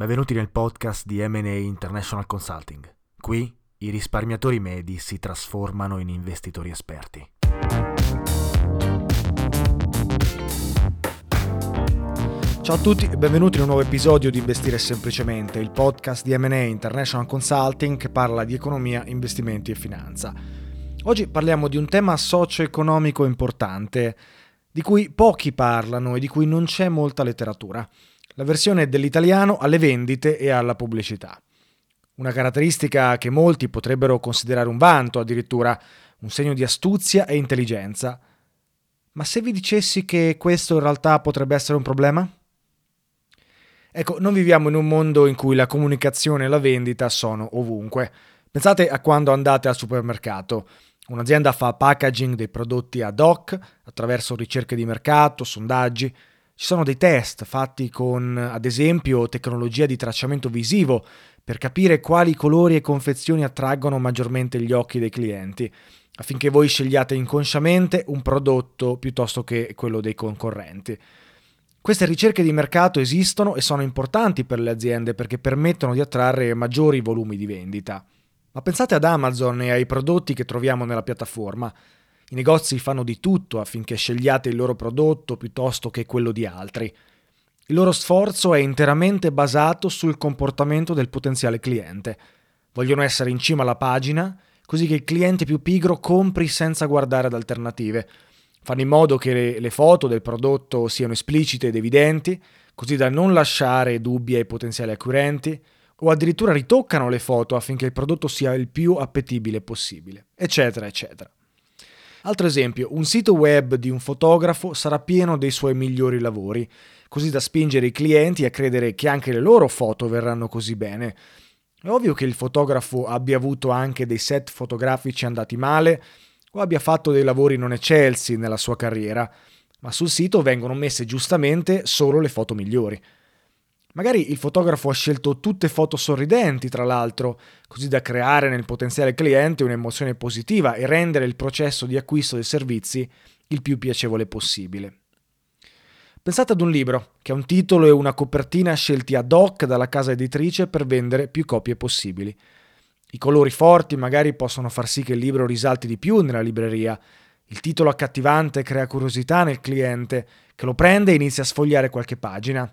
Benvenuti nel podcast di MA International Consulting. Qui i risparmiatori medi si trasformano in investitori esperti. Ciao a tutti e benvenuti in un nuovo episodio di Investire Semplicemente, il podcast di MA International Consulting che parla di economia, investimenti e finanza. Oggi parliamo di un tema socio-economico importante, di cui pochi parlano e di cui non c'è molta letteratura la versione dell'italiano alle vendite e alla pubblicità. Una caratteristica che molti potrebbero considerare un vanto, addirittura un segno di astuzia e intelligenza. Ma se vi dicessi che questo in realtà potrebbe essere un problema? Ecco, non viviamo in un mondo in cui la comunicazione e la vendita sono ovunque. Pensate a quando andate al supermercato. Un'azienda fa packaging dei prodotti ad hoc attraverso ricerche di mercato, sondaggi, ci sono dei test fatti con, ad esempio, tecnologia di tracciamento visivo per capire quali colori e confezioni attraggono maggiormente gli occhi dei clienti, affinché voi scegliate inconsciamente un prodotto piuttosto che quello dei concorrenti. Queste ricerche di mercato esistono e sono importanti per le aziende perché permettono di attrarre maggiori volumi di vendita. Ma pensate ad Amazon e ai prodotti che troviamo nella piattaforma. I negozi fanno di tutto affinché scegliate il loro prodotto piuttosto che quello di altri. Il loro sforzo è interamente basato sul comportamento del potenziale cliente. Vogliono essere in cima alla pagina, così che il cliente più pigro compri senza guardare ad alternative. Fanno in modo che le, foto del prodotto siano esplicite ed evidenti, così da non lasciare dubbi ai potenziali acquirenti, o addirittura ritoccano le foto affinché il prodotto sia il più appetibile possibile, eccetera, eccetera. Altro esempio, un sito web di un fotografo sarà pieno dei suoi migliori lavori, così da spingere i clienti a credere che anche le loro foto verranno così bene. È ovvio che il fotografo abbia avuto anche dei set fotografici andati male o abbia fatto dei lavori non eccelsi nella sua carriera, ma sul sito vengono messe giustamente solo le foto migliori. Magari il fotografo ha scelto tutte foto sorridenti, tra l'altro, così da creare nel potenziale cliente un'emozione positiva e rendere il processo di acquisto dei servizi il più piacevole possibile. Pensate ad un libro che ha un titolo e una copertina scelti ad hoc dalla casa editrice per vendere più copie possibili. I colori forti magari possono far sì che il libro risalti di più nella libreria. Il titolo accattivante crea curiosità nel cliente che lo prende e inizia a sfogliare qualche pagina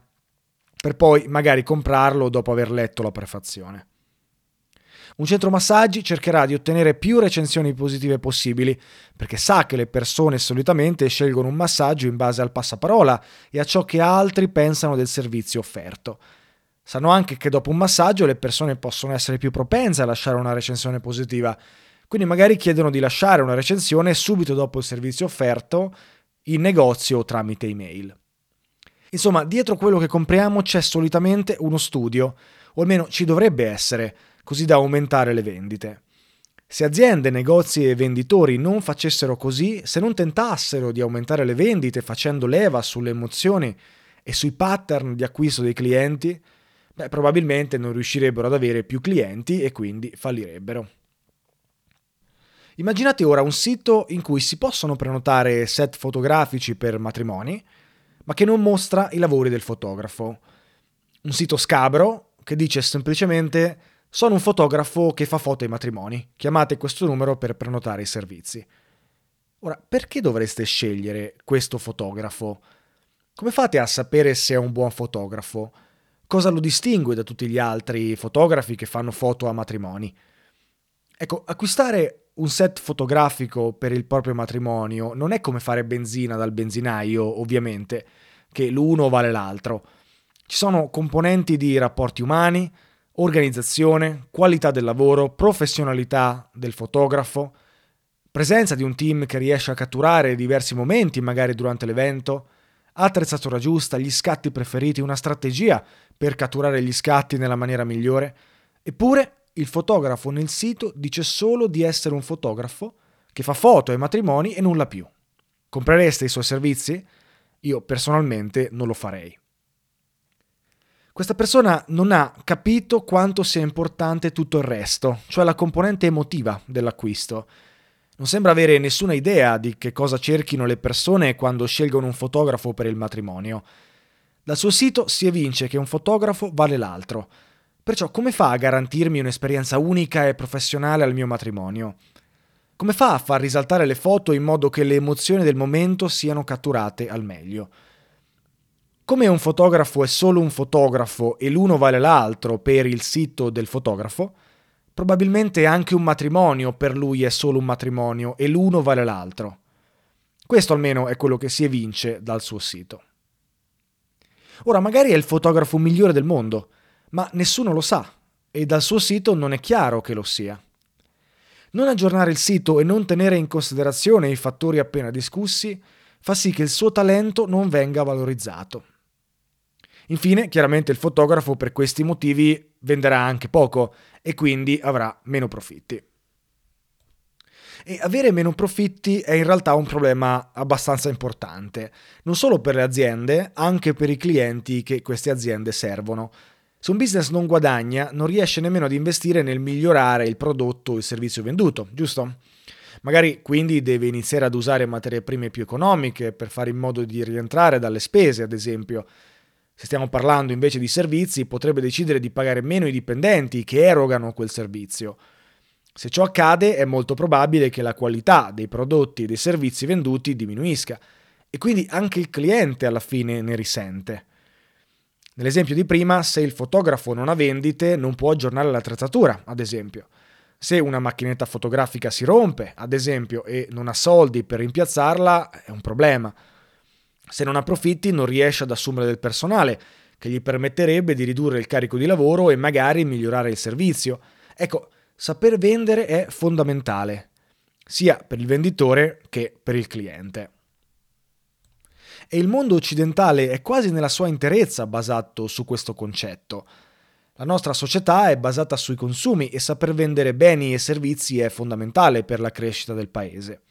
per poi magari comprarlo dopo aver letto la prefazione. Un centro massaggi cercherà di ottenere più recensioni positive possibili, perché sa che le persone solitamente scelgono un massaggio in base al passaparola e a ciò che altri pensano del servizio offerto. Sanno anche che dopo un massaggio le persone possono essere più propense a lasciare una recensione positiva, quindi magari chiedono di lasciare una recensione subito dopo il servizio offerto in negozio o tramite email. Insomma, dietro quello che compriamo c'è solitamente uno studio, o almeno ci dovrebbe essere, così da aumentare le vendite. Se aziende, negozi e venditori non facessero così, se non tentassero di aumentare le vendite facendo leva sulle emozioni e sui pattern di acquisto dei clienti, beh, probabilmente non riuscirebbero ad avere più clienti e quindi fallirebbero. Immaginate ora un sito in cui si possono prenotare set fotografici per matrimoni, ma che non mostra i lavori del fotografo. Un sito scabro che dice semplicemente sono un fotografo che fa foto ai matrimoni, chiamate questo numero per prenotare i servizi. Ora, perché dovreste scegliere questo fotografo? Come fate a sapere se è un buon fotografo? Cosa lo distingue da tutti gli altri fotografi che fanno foto a matrimoni? Ecco, acquistare un set fotografico per il proprio matrimonio non è come fare benzina dal benzinaio, ovviamente, che l'uno vale l'altro. Ci sono componenti di rapporti umani, organizzazione, qualità del lavoro, professionalità del fotografo, presenza di un team che riesce a catturare diversi momenti magari durante l'evento, attrezzatura giusta, gli scatti preferiti, una strategia per catturare gli scatti nella maniera migliore. Eppure il fotografo nel sito dice solo di essere un fotografo che fa foto ai matrimoni e nulla più. Comprereste i suoi servizi? Io personalmente non lo farei. Questa persona non ha capito quanto sia importante tutto il resto, cioè la componente emotiva dell'acquisto. Non sembra avere nessuna idea di che cosa cerchino le persone quando scelgono un fotografo per il matrimonio. Dal suo sito si evince che un fotografo vale l'altro. Perciò come fa a garantirmi un'esperienza unica e professionale al mio matrimonio? Come fa a far risaltare le foto in modo che le emozioni del momento siano catturate al meglio? Come un fotografo è solo un fotografo e l'uno vale l'altro per il sito del fotografo, probabilmente anche un matrimonio per lui è solo un matrimonio e l'uno vale l'altro. Questo almeno è quello che si evince dal suo sito. Ora, magari è il fotografo migliore del mondo, ma nessuno lo sa e dal suo sito non è chiaro che lo sia. Non aggiornare il sito e non tenere in considerazione i fattori appena discussi fa sì che il suo talento non venga valorizzato. Infine, chiaramente il fotografo per questi motivi venderà anche poco e quindi avrà meno profitti. E avere meno profitti è in realtà un problema abbastanza importante, non solo per le aziende, anche per i clienti che queste aziende servono. Se un business non guadagna, non riesce nemmeno ad investire nel migliorare il prodotto o il servizio venduto, giusto? Magari quindi deve iniziare ad usare materie prime più economiche per fare in modo di rientrare dalle spese, ad esempio, se stiamo parlando invece di servizi, potrebbe decidere di pagare meno i dipendenti che erogano quel servizio. Se ciò accade, è molto probabile che la qualità dei prodotti e dei servizi venduti diminuisca e quindi anche il cliente alla fine ne risente. Nell'esempio di prima, se il fotografo non ha vendite, non può aggiornare l'attrezzatura, ad esempio. Se una macchinetta fotografica si rompe, ad esempio, e non ha soldi per rimpiazzarla, è un problema. Se non ha profitti non riesce ad assumere del personale, che gli permetterebbe di ridurre il carico di lavoro e magari migliorare il servizio. Ecco, saper vendere è fondamentale, sia per il venditore che per il cliente. E il mondo occidentale è quasi nella sua interezza basato su questo concetto. La nostra società è basata sui consumi e saper vendere beni e servizi è fondamentale per la crescita del paese.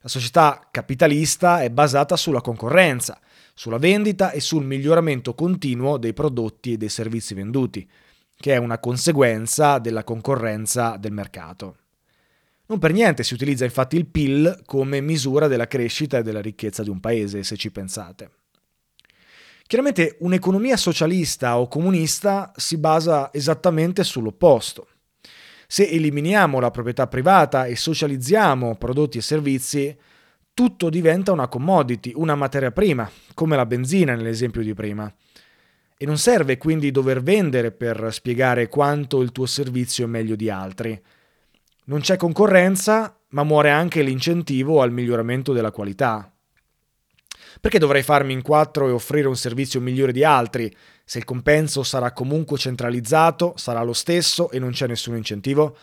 La società capitalista è basata sulla concorrenza, sulla vendita e sul miglioramento continuo dei prodotti e dei servizi venduti, che è una conseguenza della concorrenza del mercato. Non per niente si utilizza infatti il PIL come misura della crescita e della ricchezza di un paese, se ci pensate. Chiaramente un'economia socialista o comunista si basa esattamente sull'opposto. Se eliminiamo la proprietà privata e socializziamo prodotti e servizi, tutto diventa una commodity, una materia prima, come la benzina nell'esempio di prima. E non serve quindi dover vendere per spiegare quanto il tuo servizio è meglio di altri. Non c'è concorrenza, ma muore anche l'incentivo al miglioramento della qualità. Perché dovrei farmi in quattro e offrire un servizio migliore di altri se il compenso sarà comunque centralizzato, sarà lo stesso e non c'è nessun incentivo?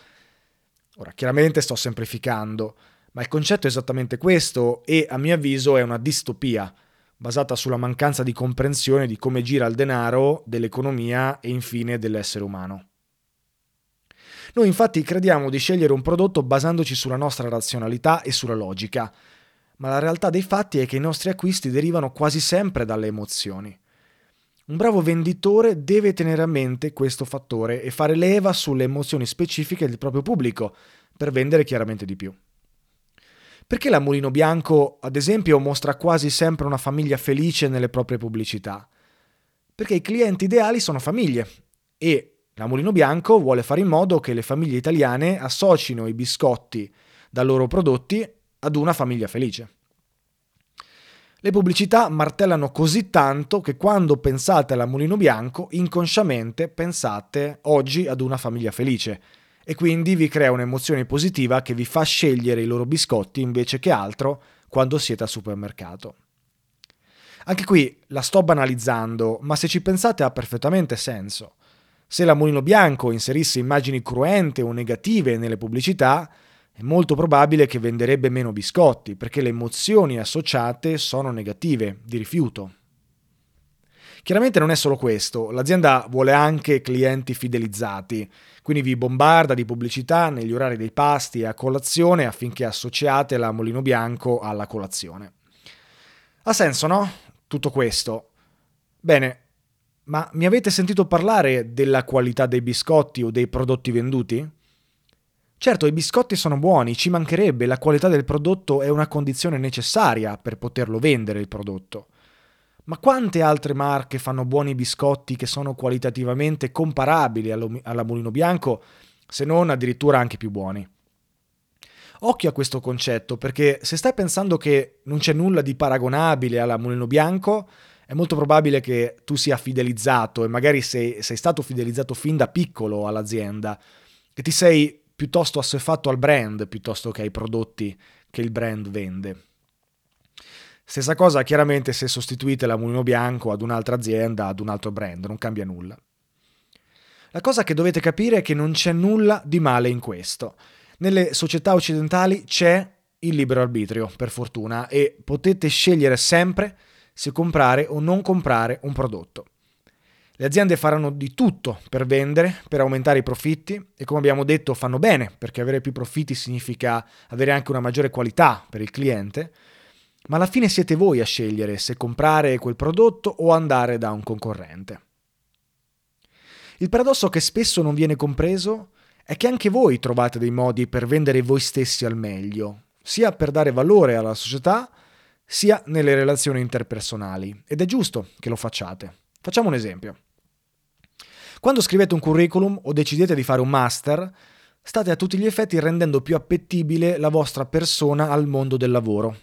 Ora, chiaramente sto semplificando, ma il concetto è esattamente questo e a mio avviso è una distopia, basata sulla mancanza di comprensione di come gira il denaro, dell'economia e infine dell'essere umano. Noi infatti crediamo di scegliere un prodotto basandoci sulla nostra razionalità e sulla logica, ma la realtà dei fatti è che i nostri acquisti derivano quasi sempre dalle emozioni. Un bravo venditore deve tenere a mente questo fattore e fare leva sulle emozioni specifiche del proprio pubblico per vendere chiaramente di più. Perché la Mulino Bianco, ad esempio, mostra quasi sempre una famiglia felice nelle proprie pubblicità? Perché i clienti ideali sono famiglie e la Mulino Bianco vuole fare in modo che le famiglie italiane associno i biscotti dai loro prodotti ad una famiglia felice. Le pubblicità martellano così tanto che quando pensate alla Mulino Bianco, inconsciamente pensate oggi ad una famiglia felice e quindi vi crea un'emozione positiva che vi fa scegliere i loro biscotti invece che altro quando siete al supermercato. Anche qui la sto banalizzando, ma se ci pensate ha perfettamente senso. Se la Mulino Bianco inserisse immagini cruente o negative nelle pubblicità, è molto probabile che venderebbe meno biscotti perché le emozioni associate sono negative, di rifiuto. Chiaramente non è solo questo, l'azienda vuole anche clienti fidelizzati, quindi vi bombarda di pubblicità negli orari dei pasti e a colazione affinché associate la Molino Bianco alla colazione. Ha senso, no? Tutto questo. Bene, ma mi avete sentito parlare della qualità dei biscotti o dei prodotti venduti? Certo, i biscotti sono buoni, ci mancherebbe, la qualità del prodotto è una condizione necessaria per poterlo vendere il prodotto. Ma quante altre marche fanno buoni biscotti che sono qualitativamente comparabili alla Mulino Bianco, se non addirittura anche più buoni? Occhio a questo concetto, perché se stai pensando che non c'è nulla di paragonabile alla Mulino Bianco, è molto probabile che tu sia fidelizzato e magari sei, sei stato fidelizzato fin da piccolo all'azienda e ti sei piuttosto assuefatto al brand piuttosto che ai prodotti che il brand vende. Stessa cosa chiaramente se sostituite la Mulino Bianco ad un'altra azienda, ad un altro brand, non cambia nulla. La cosa che dovete capire è che non c'è nulla di male in questo. Nelle società occidentali c'è il libero arbitrio, per fortuna, e potete scegliere sempre se comprare o non comprare un prodotto. Le aziende faranno di tutto per vendere, per aumentare i profitti e come abbiamo detto fanno bene, perché avere più profitti significa avere anche una maggiore qualità per il cliente, ma alla fine siete voi a scegliere se comprare quel prodotto o andare da un concorrente. Il paradosso che spesso non viene compreso è che anche voi trovate dei modi per vendere voi stessi al meglio, sia per dare valore alla società, sia nelle relazioni interpersonali, ed è giusto che lo facciate. Facciamo un esempio. Quando scrivete un curriculum o decidete di fare un master, state a tutti gli effetti rendendo più appetibile la vostra persona al mondo del lavoro.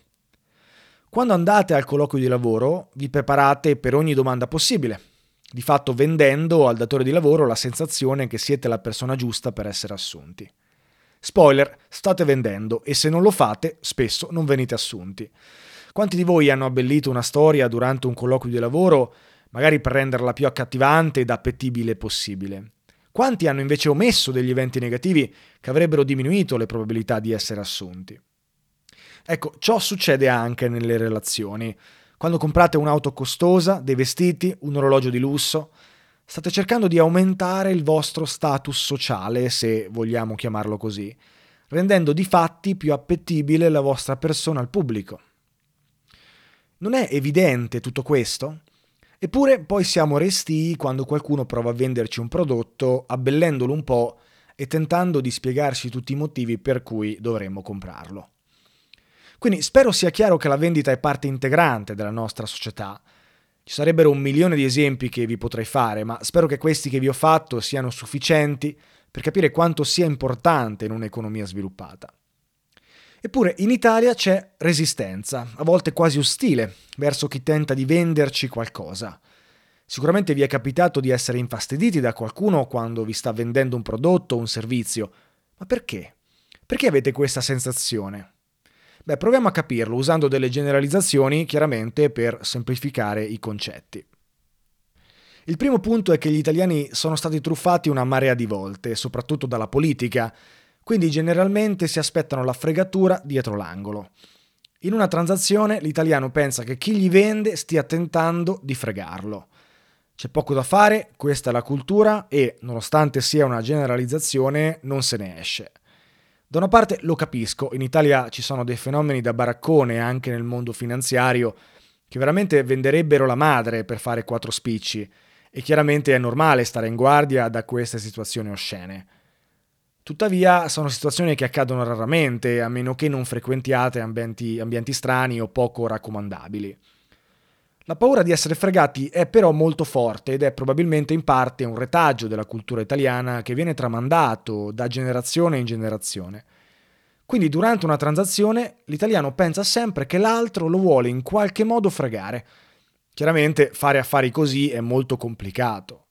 Quando andate al colloquio di lavoro, vi preparate per ogni domanda possibile, di fatto vendendo al datore di lavoro la sensazione che siete la persona giusta per essere assunti. Spoiler, state vendendo e se non lo fate, spesso non venite assunti. Quanti di voi hanno abbellito una storia durante un colloquio di lavoro, magari per renderla più accattivante ed appetibile possibile? Quanti hanno invece omesso degli eventi negativi che avrebbero diminuito le probabilità di essere assunti? Ecco, ciò succede anche nelle relazioni. Quando comprate un'auto costosa, dei vestiti, un orologio di lusso, state cercando di aumentare il vostro status sociale, se vogliamo chiamarlo così, rendendo di fatti più appetibile la vostra persona al pubblico. Non è evidente tutto questo? Eppure poi siamo restii quando qualcuno prova a venderci un prodotto abbellendolo un po' e tentando di spiegarci tutti i motivi per cui dovremmo comprarlo. Quindi spero sia chiaro che la vendita è parte integrante della nostra società. Ci sarebbero un milione di esempi che vi potrei fare, ma spero che questi che vi ho fatto siano sufficienti per capire quanto sia importante in un'economia sviluppata. Eppure in Italia c'è resistenza, a volte quasi ostile, verso chi tenta di venderci qualcosa. Sicuramente vi è capitato di essere infastiditi da qualcuno quando vi sta vendendo un prodotto o un servizio, ma perché? Perché avete questa sensazione? Beh, proviamo a capirlo usando delle generalizzazioni, chiaramente per semplificare i concetti. Il primo punto è che gli italiani sono stati truffati una marea di volte, soprattutto dalla politica, quindi generalmente si aspettano la fregatura dietro l'angolo. In una transazione l'italiano pensa che chi gli vende stia tentando di fregarlo. C'è poco da fare, questa è la cultura e, nonostante sia una generalizzazione, non se ne esce. Da una parte lo capisco, in Italia ci sono dei fenomeni da baraccone anche nel mondo finanziario che veramente venderebbero la madre per fare quattro spicci e chiaramente è normale stare in guardia da queste situazioni oscene. Tuttavia sono situazioni che accadono raramente, a meno che non frequentiate ambienti, ambienti strani o poco raccomandabili. La paura di essere fregati è però molto forte ed è probabilmente in parte un retaggio della cultura italiana che viene tramandato da generazione in generazione. Quindi durante una transazione l'italiano pensa sempre che l'altro lo vuole in qualche modo fregare. Chiaramente fare affari così è molto complicato.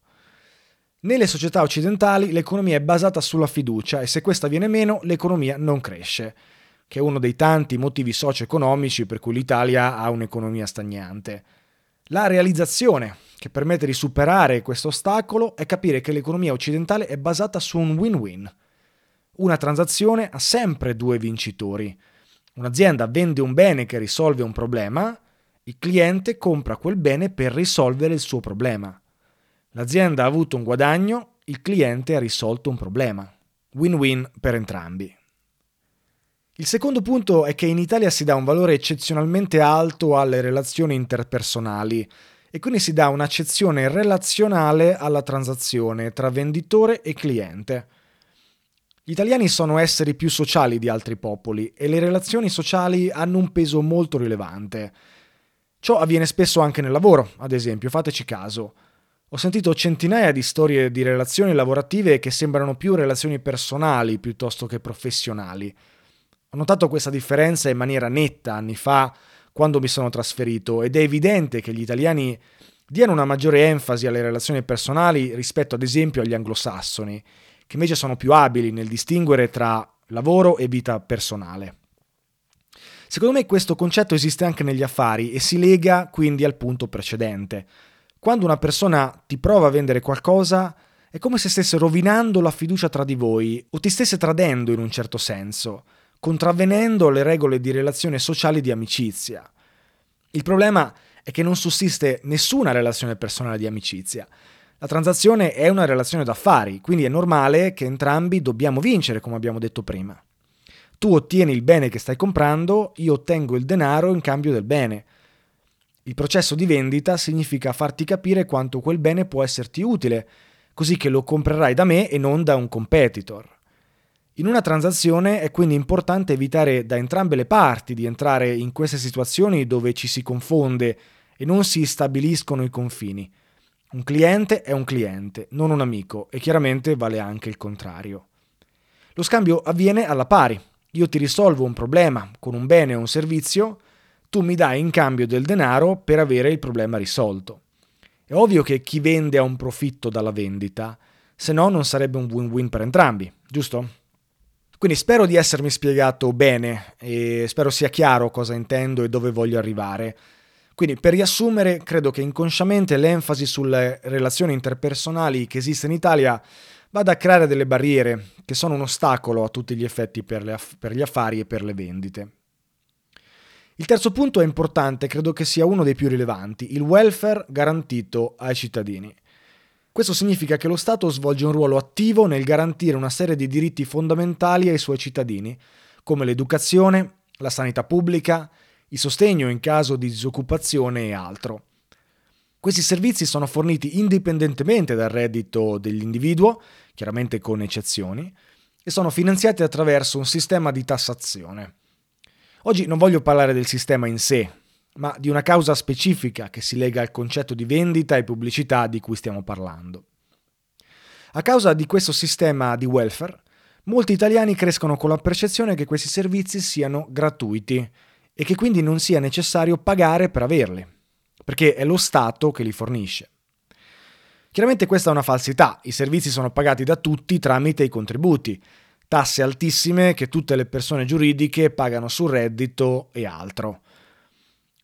Nelle società occidentali l'economia è basata sulla fiducia e se questa viene meno l'economia non cresce, che è uno dei tanti motivi socio-economici per cui l'Italia ha un'economia stagnante. La realizzazione che permette di superare questo ostacolo è capire che l'economia occidentale è basata su un win-win. Una transazione ha sempre due vincitori. Un'azienda vende un bene che risolve un problema, il cliente compra quel bene per risolvere il suo problema. L'azienda ha avuto un guadagno, il cliente ha risolto un problema. Win-win per entrambi. Il secondo punto è che in Italia si dà un valore eccezionalmente alto alle relazioni interpersonali e quindi si dà un'accezione relazionale alla transazione tra venditore e cliente. Gli italiani sono esseri più sociali di altri popoli e le relazioni sociali hanno un peso molto rilevante. Ciò avviene spesso anche nel lavoro, ad esempio, fateci caso. Ho sentito centinaia di storie di relazioni lavorative che sembrano più relazioni personali piuttosto che professionali. Ho notato questa differenza in maniera netta anni fa quando mi sono trasferito ed è evidente che gli italiani diano una maggiore enfasi alle relazioni personali rispetto ad esempio agli anglosassoni, che invece sono più abili nel distinguere tra lavoro e vita personale. Secondo me questo concetto esiste anche negli affari e si lega quindi al punto precedente. Quando una persona ti prova a vendere qualcosa, è come se stesse rovinando la fiducia tra di voi o ti stesse tradendo in un certo senso, contravvenendo le regole di relazione sociale di amicizia. Il problema è che non sussiste nessuna relazione personale di amicizia. La transazione è una relazione d'affari, quindi è normale che entrambi dobbiamo vincere, come abbiamo detto prima. Tu ottieni il bene che stai comprando, io ottengo il denaro in cambio del bene. Il processo di vendita significa farti capire quanto quel bene può esserti utile, così che lo comprerai da me e non da un competitor. In una transazione è quindi importante evitare da entrambe le parti di entrare in queste situazioni dove ci si confonde e non si stabiliscono i confini. Un cliente è un cliente, non un amico, e chiaramente vale anche il contrario. Lo scambio avviene alla pari, io ti risolvo un problema con un bene o un servizio, tu mi dai in cambio del denaro per avere il problema risolto. È ovvio che chi vende ha un profitto dalla vendita, se no non sarebbe un win-win per entrambi, giusto? Quindi spero di essermi spiegato bene e spero sia chiaro cosa intendo e dove voglio arrivare. Quindi per riassumere, credo che inconsciamente l'enfasi sulle relazioni interpersonali che esiste in Italia vada a creare delle barriere che sono un ostacolo a tutti gli effetti per, aff- per gli affari e per le vendite. Il terzo punto è importante, credo che sia uno dei più rilevanti, il welfare garantito ai cittadini. Questo significa che lo Stato svolge un ruolo attivo nel garantire una serie di diritti fondamentali ai suoi cittadini, come l'educazione, la sanità pubblica, il sostegno in caso di disoccupazione e altro. Questi servizi sono forniti indipendentemente dal reddito dell'individuo, chiaramente con eccezioni, e sono finanziati attraverso un sistema di tassazione. Oggi non voglio parlare del sistema in sé, ma di una causa specifica che si lega al concetto di vendita e pubblicità di cui stiamo parlando. A causa di questo sistema di welfare, molti italiani crescono con la percezione che questi servizi siano gratuiti e che quindi non sia necessario pagare per averli perché è lo Stato che li fornisce. Chiaramente questa è una falsità, i servizi sono pagati da tutti tramite i contributi, tasse altissime che tutte le persone giuridiche pagano sul reddito e altro.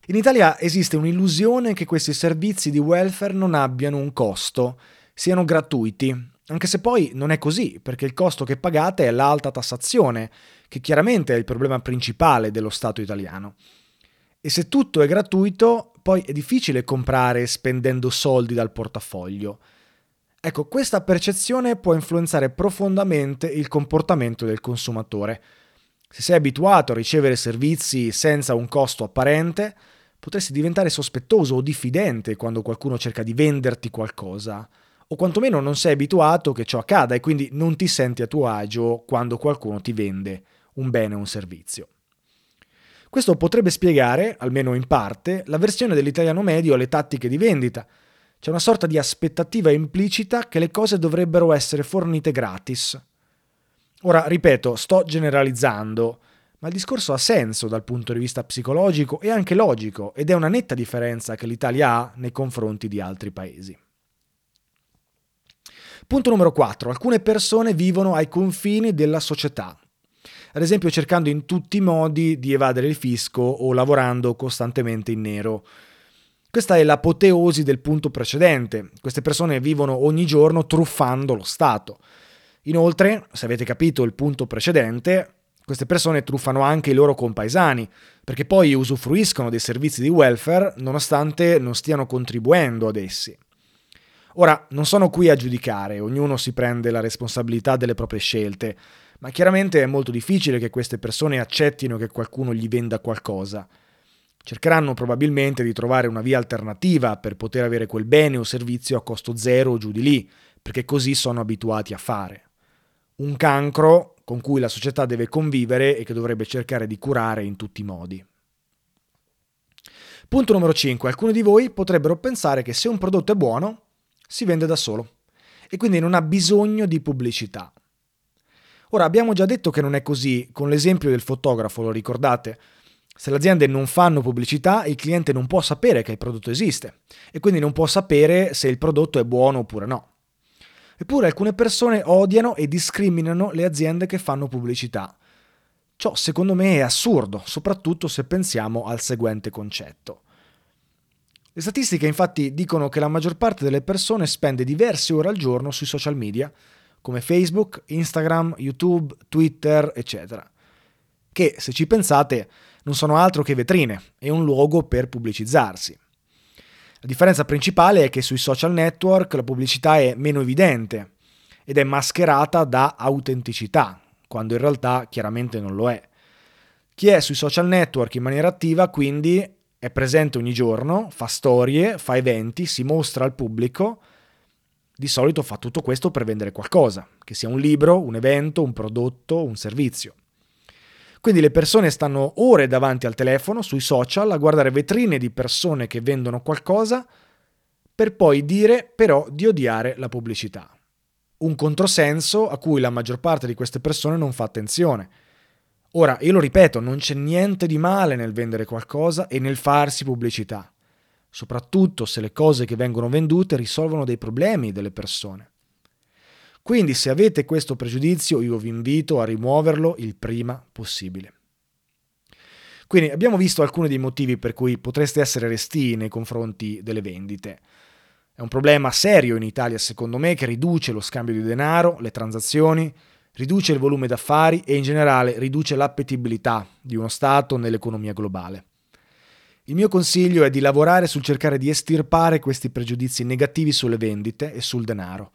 In Italia esiste un'illusione che questi servizi di welfare non abbiano un costo, siano gratuiti, anche se poi non è così, perché il costo che pagate è l'alta tassazione, che chiaramente è il problema principale dello Stato italiano. E se tutto è gratuito, poi è difficile comprare spendendo soldi dal portafoglio. Ecco, questa percezione può influenzare profondamente il comportamento del consumatore. Se sei abituato a ricevere servizi senza un costo apparente, potresti diventare sospettoso o diffidente quando qualcuno cerca di venderti qualcosa, o quantomeno non sei abituato che ciò accada e quindi non ti senti a tuo agio quando qualcuno ti vende un bene o un servizio. Questo potrebbe spiegare, almeno in parte, la versione dell'italiano medio alle tattiche di vendita. C'è una sorta di aspettativa implicita che le cose dovrebbero essere fornite gratis. Ora, ripeto, sto generalizzando, ma il discorso ha senso dal punto di vista psicologico e anche logico ed è una netta differenza che l'Italia ha nei confronti di altri paesi. Punto numero 4. Alcune persone vivono ai confini della società, ad esempio cercando in tutti i modi di evadere il fisco o lavorando costantemente in nero. Questa è l'apoteosi del punto precedente. Queste persone vivono ogni giorno truffando lo Stato. Inoltre, se avete capito il punto precedente, queste persone truffano anche i loro compaesani, perché poi usufruiscono dei servizi di welfare nonostante non stiano contribuendo ad essi. Ora, non sono qui a giudicare, ognuno si prende la responsabilità delle proprie scelte, ma chiaramente è molto difficile che queste persone accettino che qualcuno gli venda qualcosa. Cercheranno probabilmente di trovare una via alternativa per poter avere quel bene o servizio a costo zero o giù di lì, perché così sono abituati a fare. Un cancro con cui la società deve convivere e che dovrebbe cercare di curare in tutti i modi. Punto numero 5. Alcuni di voi potrebbero pensare che se un prodotto è buono, si vende da solo e quindi non ha bisogno di pubblicità. Ora abbiamo già detto che non è così, con l'esempio del fotografo, lo ricordate? Se le aziende non fanno pubblicità, il cliente non può sapere che il prodotto esiste e quindi non può sapere se il prodotto è buono oppure no. Eppure alcune persone odiano e discriminano le aziende che fanno pubblicità. Ciò secondo me è assurdo, soprattutto se pensiamo al seguente concetto. Le statistiche infatti dicono che la maggior parte delle persone spende diverse ore al giorno sui social media, come Facebook, Instagram, YouTube, Twitter, eccetera, che se ci pensate non sono altro che vetrine e un luogo per pubblicizzarsi. La differenza principale è che sui social network la pubblicità è meno evidente ed è mascherata da autenticità, quando in realtà chiaramente non lo è. Chi è sui social network in maniera attiva quindi è presente ogni giorno, fa storie, fa eventi, si mostra al pubblico. Di solito fa tutto questo per vendere qualcosa, che sia un libro, un evento, un prodotto, un servizio. Quindi le persone stanno ore davanti al telefono, sui social, a guardare vetrine di persone che vendono qualcosa, per poi dire però di odiare la pubblicità. Un controsenso a cui la maggior parte di queste persone non fa attenzione Ora, io lo ripeto, non c'è niente di male nel vendere qualcosa e nel farsi pubblicità, soprattutto se le cose che vengono vendute risolvono dei problemi delle persone. Quindi se avete questo pregiudizio io vi invito a rimuoverlo il prima possibile. Quindi abbiamo visto alcuni dei motivi per cui potreste essere resti nei confronti delle vendite. È un problema serio in Italia, secondo me, che riduce lo scambio di denaro, le transazioni, riduce il volume d'affari e in generale riduce l'appetibilità di uno Stato nell'economia globale. Il mio consiglio è di lavorare sul cercare di estirpare questi pregiudizi negativi sulle vendite e sul denaro.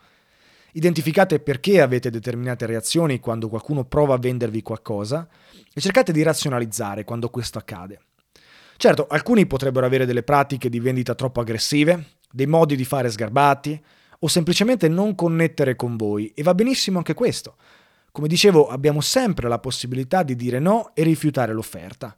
Identificate perché avete determinate reazioni quando qualcuno prova a vendervi qualcosa e cercate di razionalizzare quando questo accade. Certo, alcuni potrebbero avere delle pratiche di vendita troppo aggressive, dei modi di fare sgarbati o semplicemente non connettere con voi e va benissimo anche questo. Come dicevo, abbiamo sempre la possibilità di dire no e rifiutare l'offerta.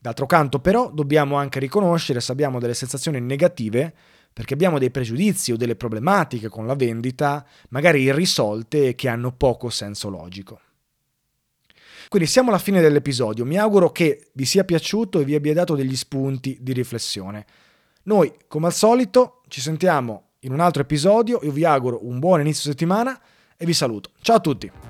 D'altro canto, però, dobbiamo anche riconoscere se abbiamo delle sensazioni negative perché abbiamo dei pregiudizi o delle problematiche con la vendita, magari irrisolte e che hanno poco senso logico. Quindi siamo alla fine dell'episodio, mi auguro che vi sia piaciuto e vi abbia dato degli spunti di riflessione. Noi, come al solito, ci sentiamo in un altro episodio, io vi auguro un buon inizio settimana e vi saluto. Ciao a tutti!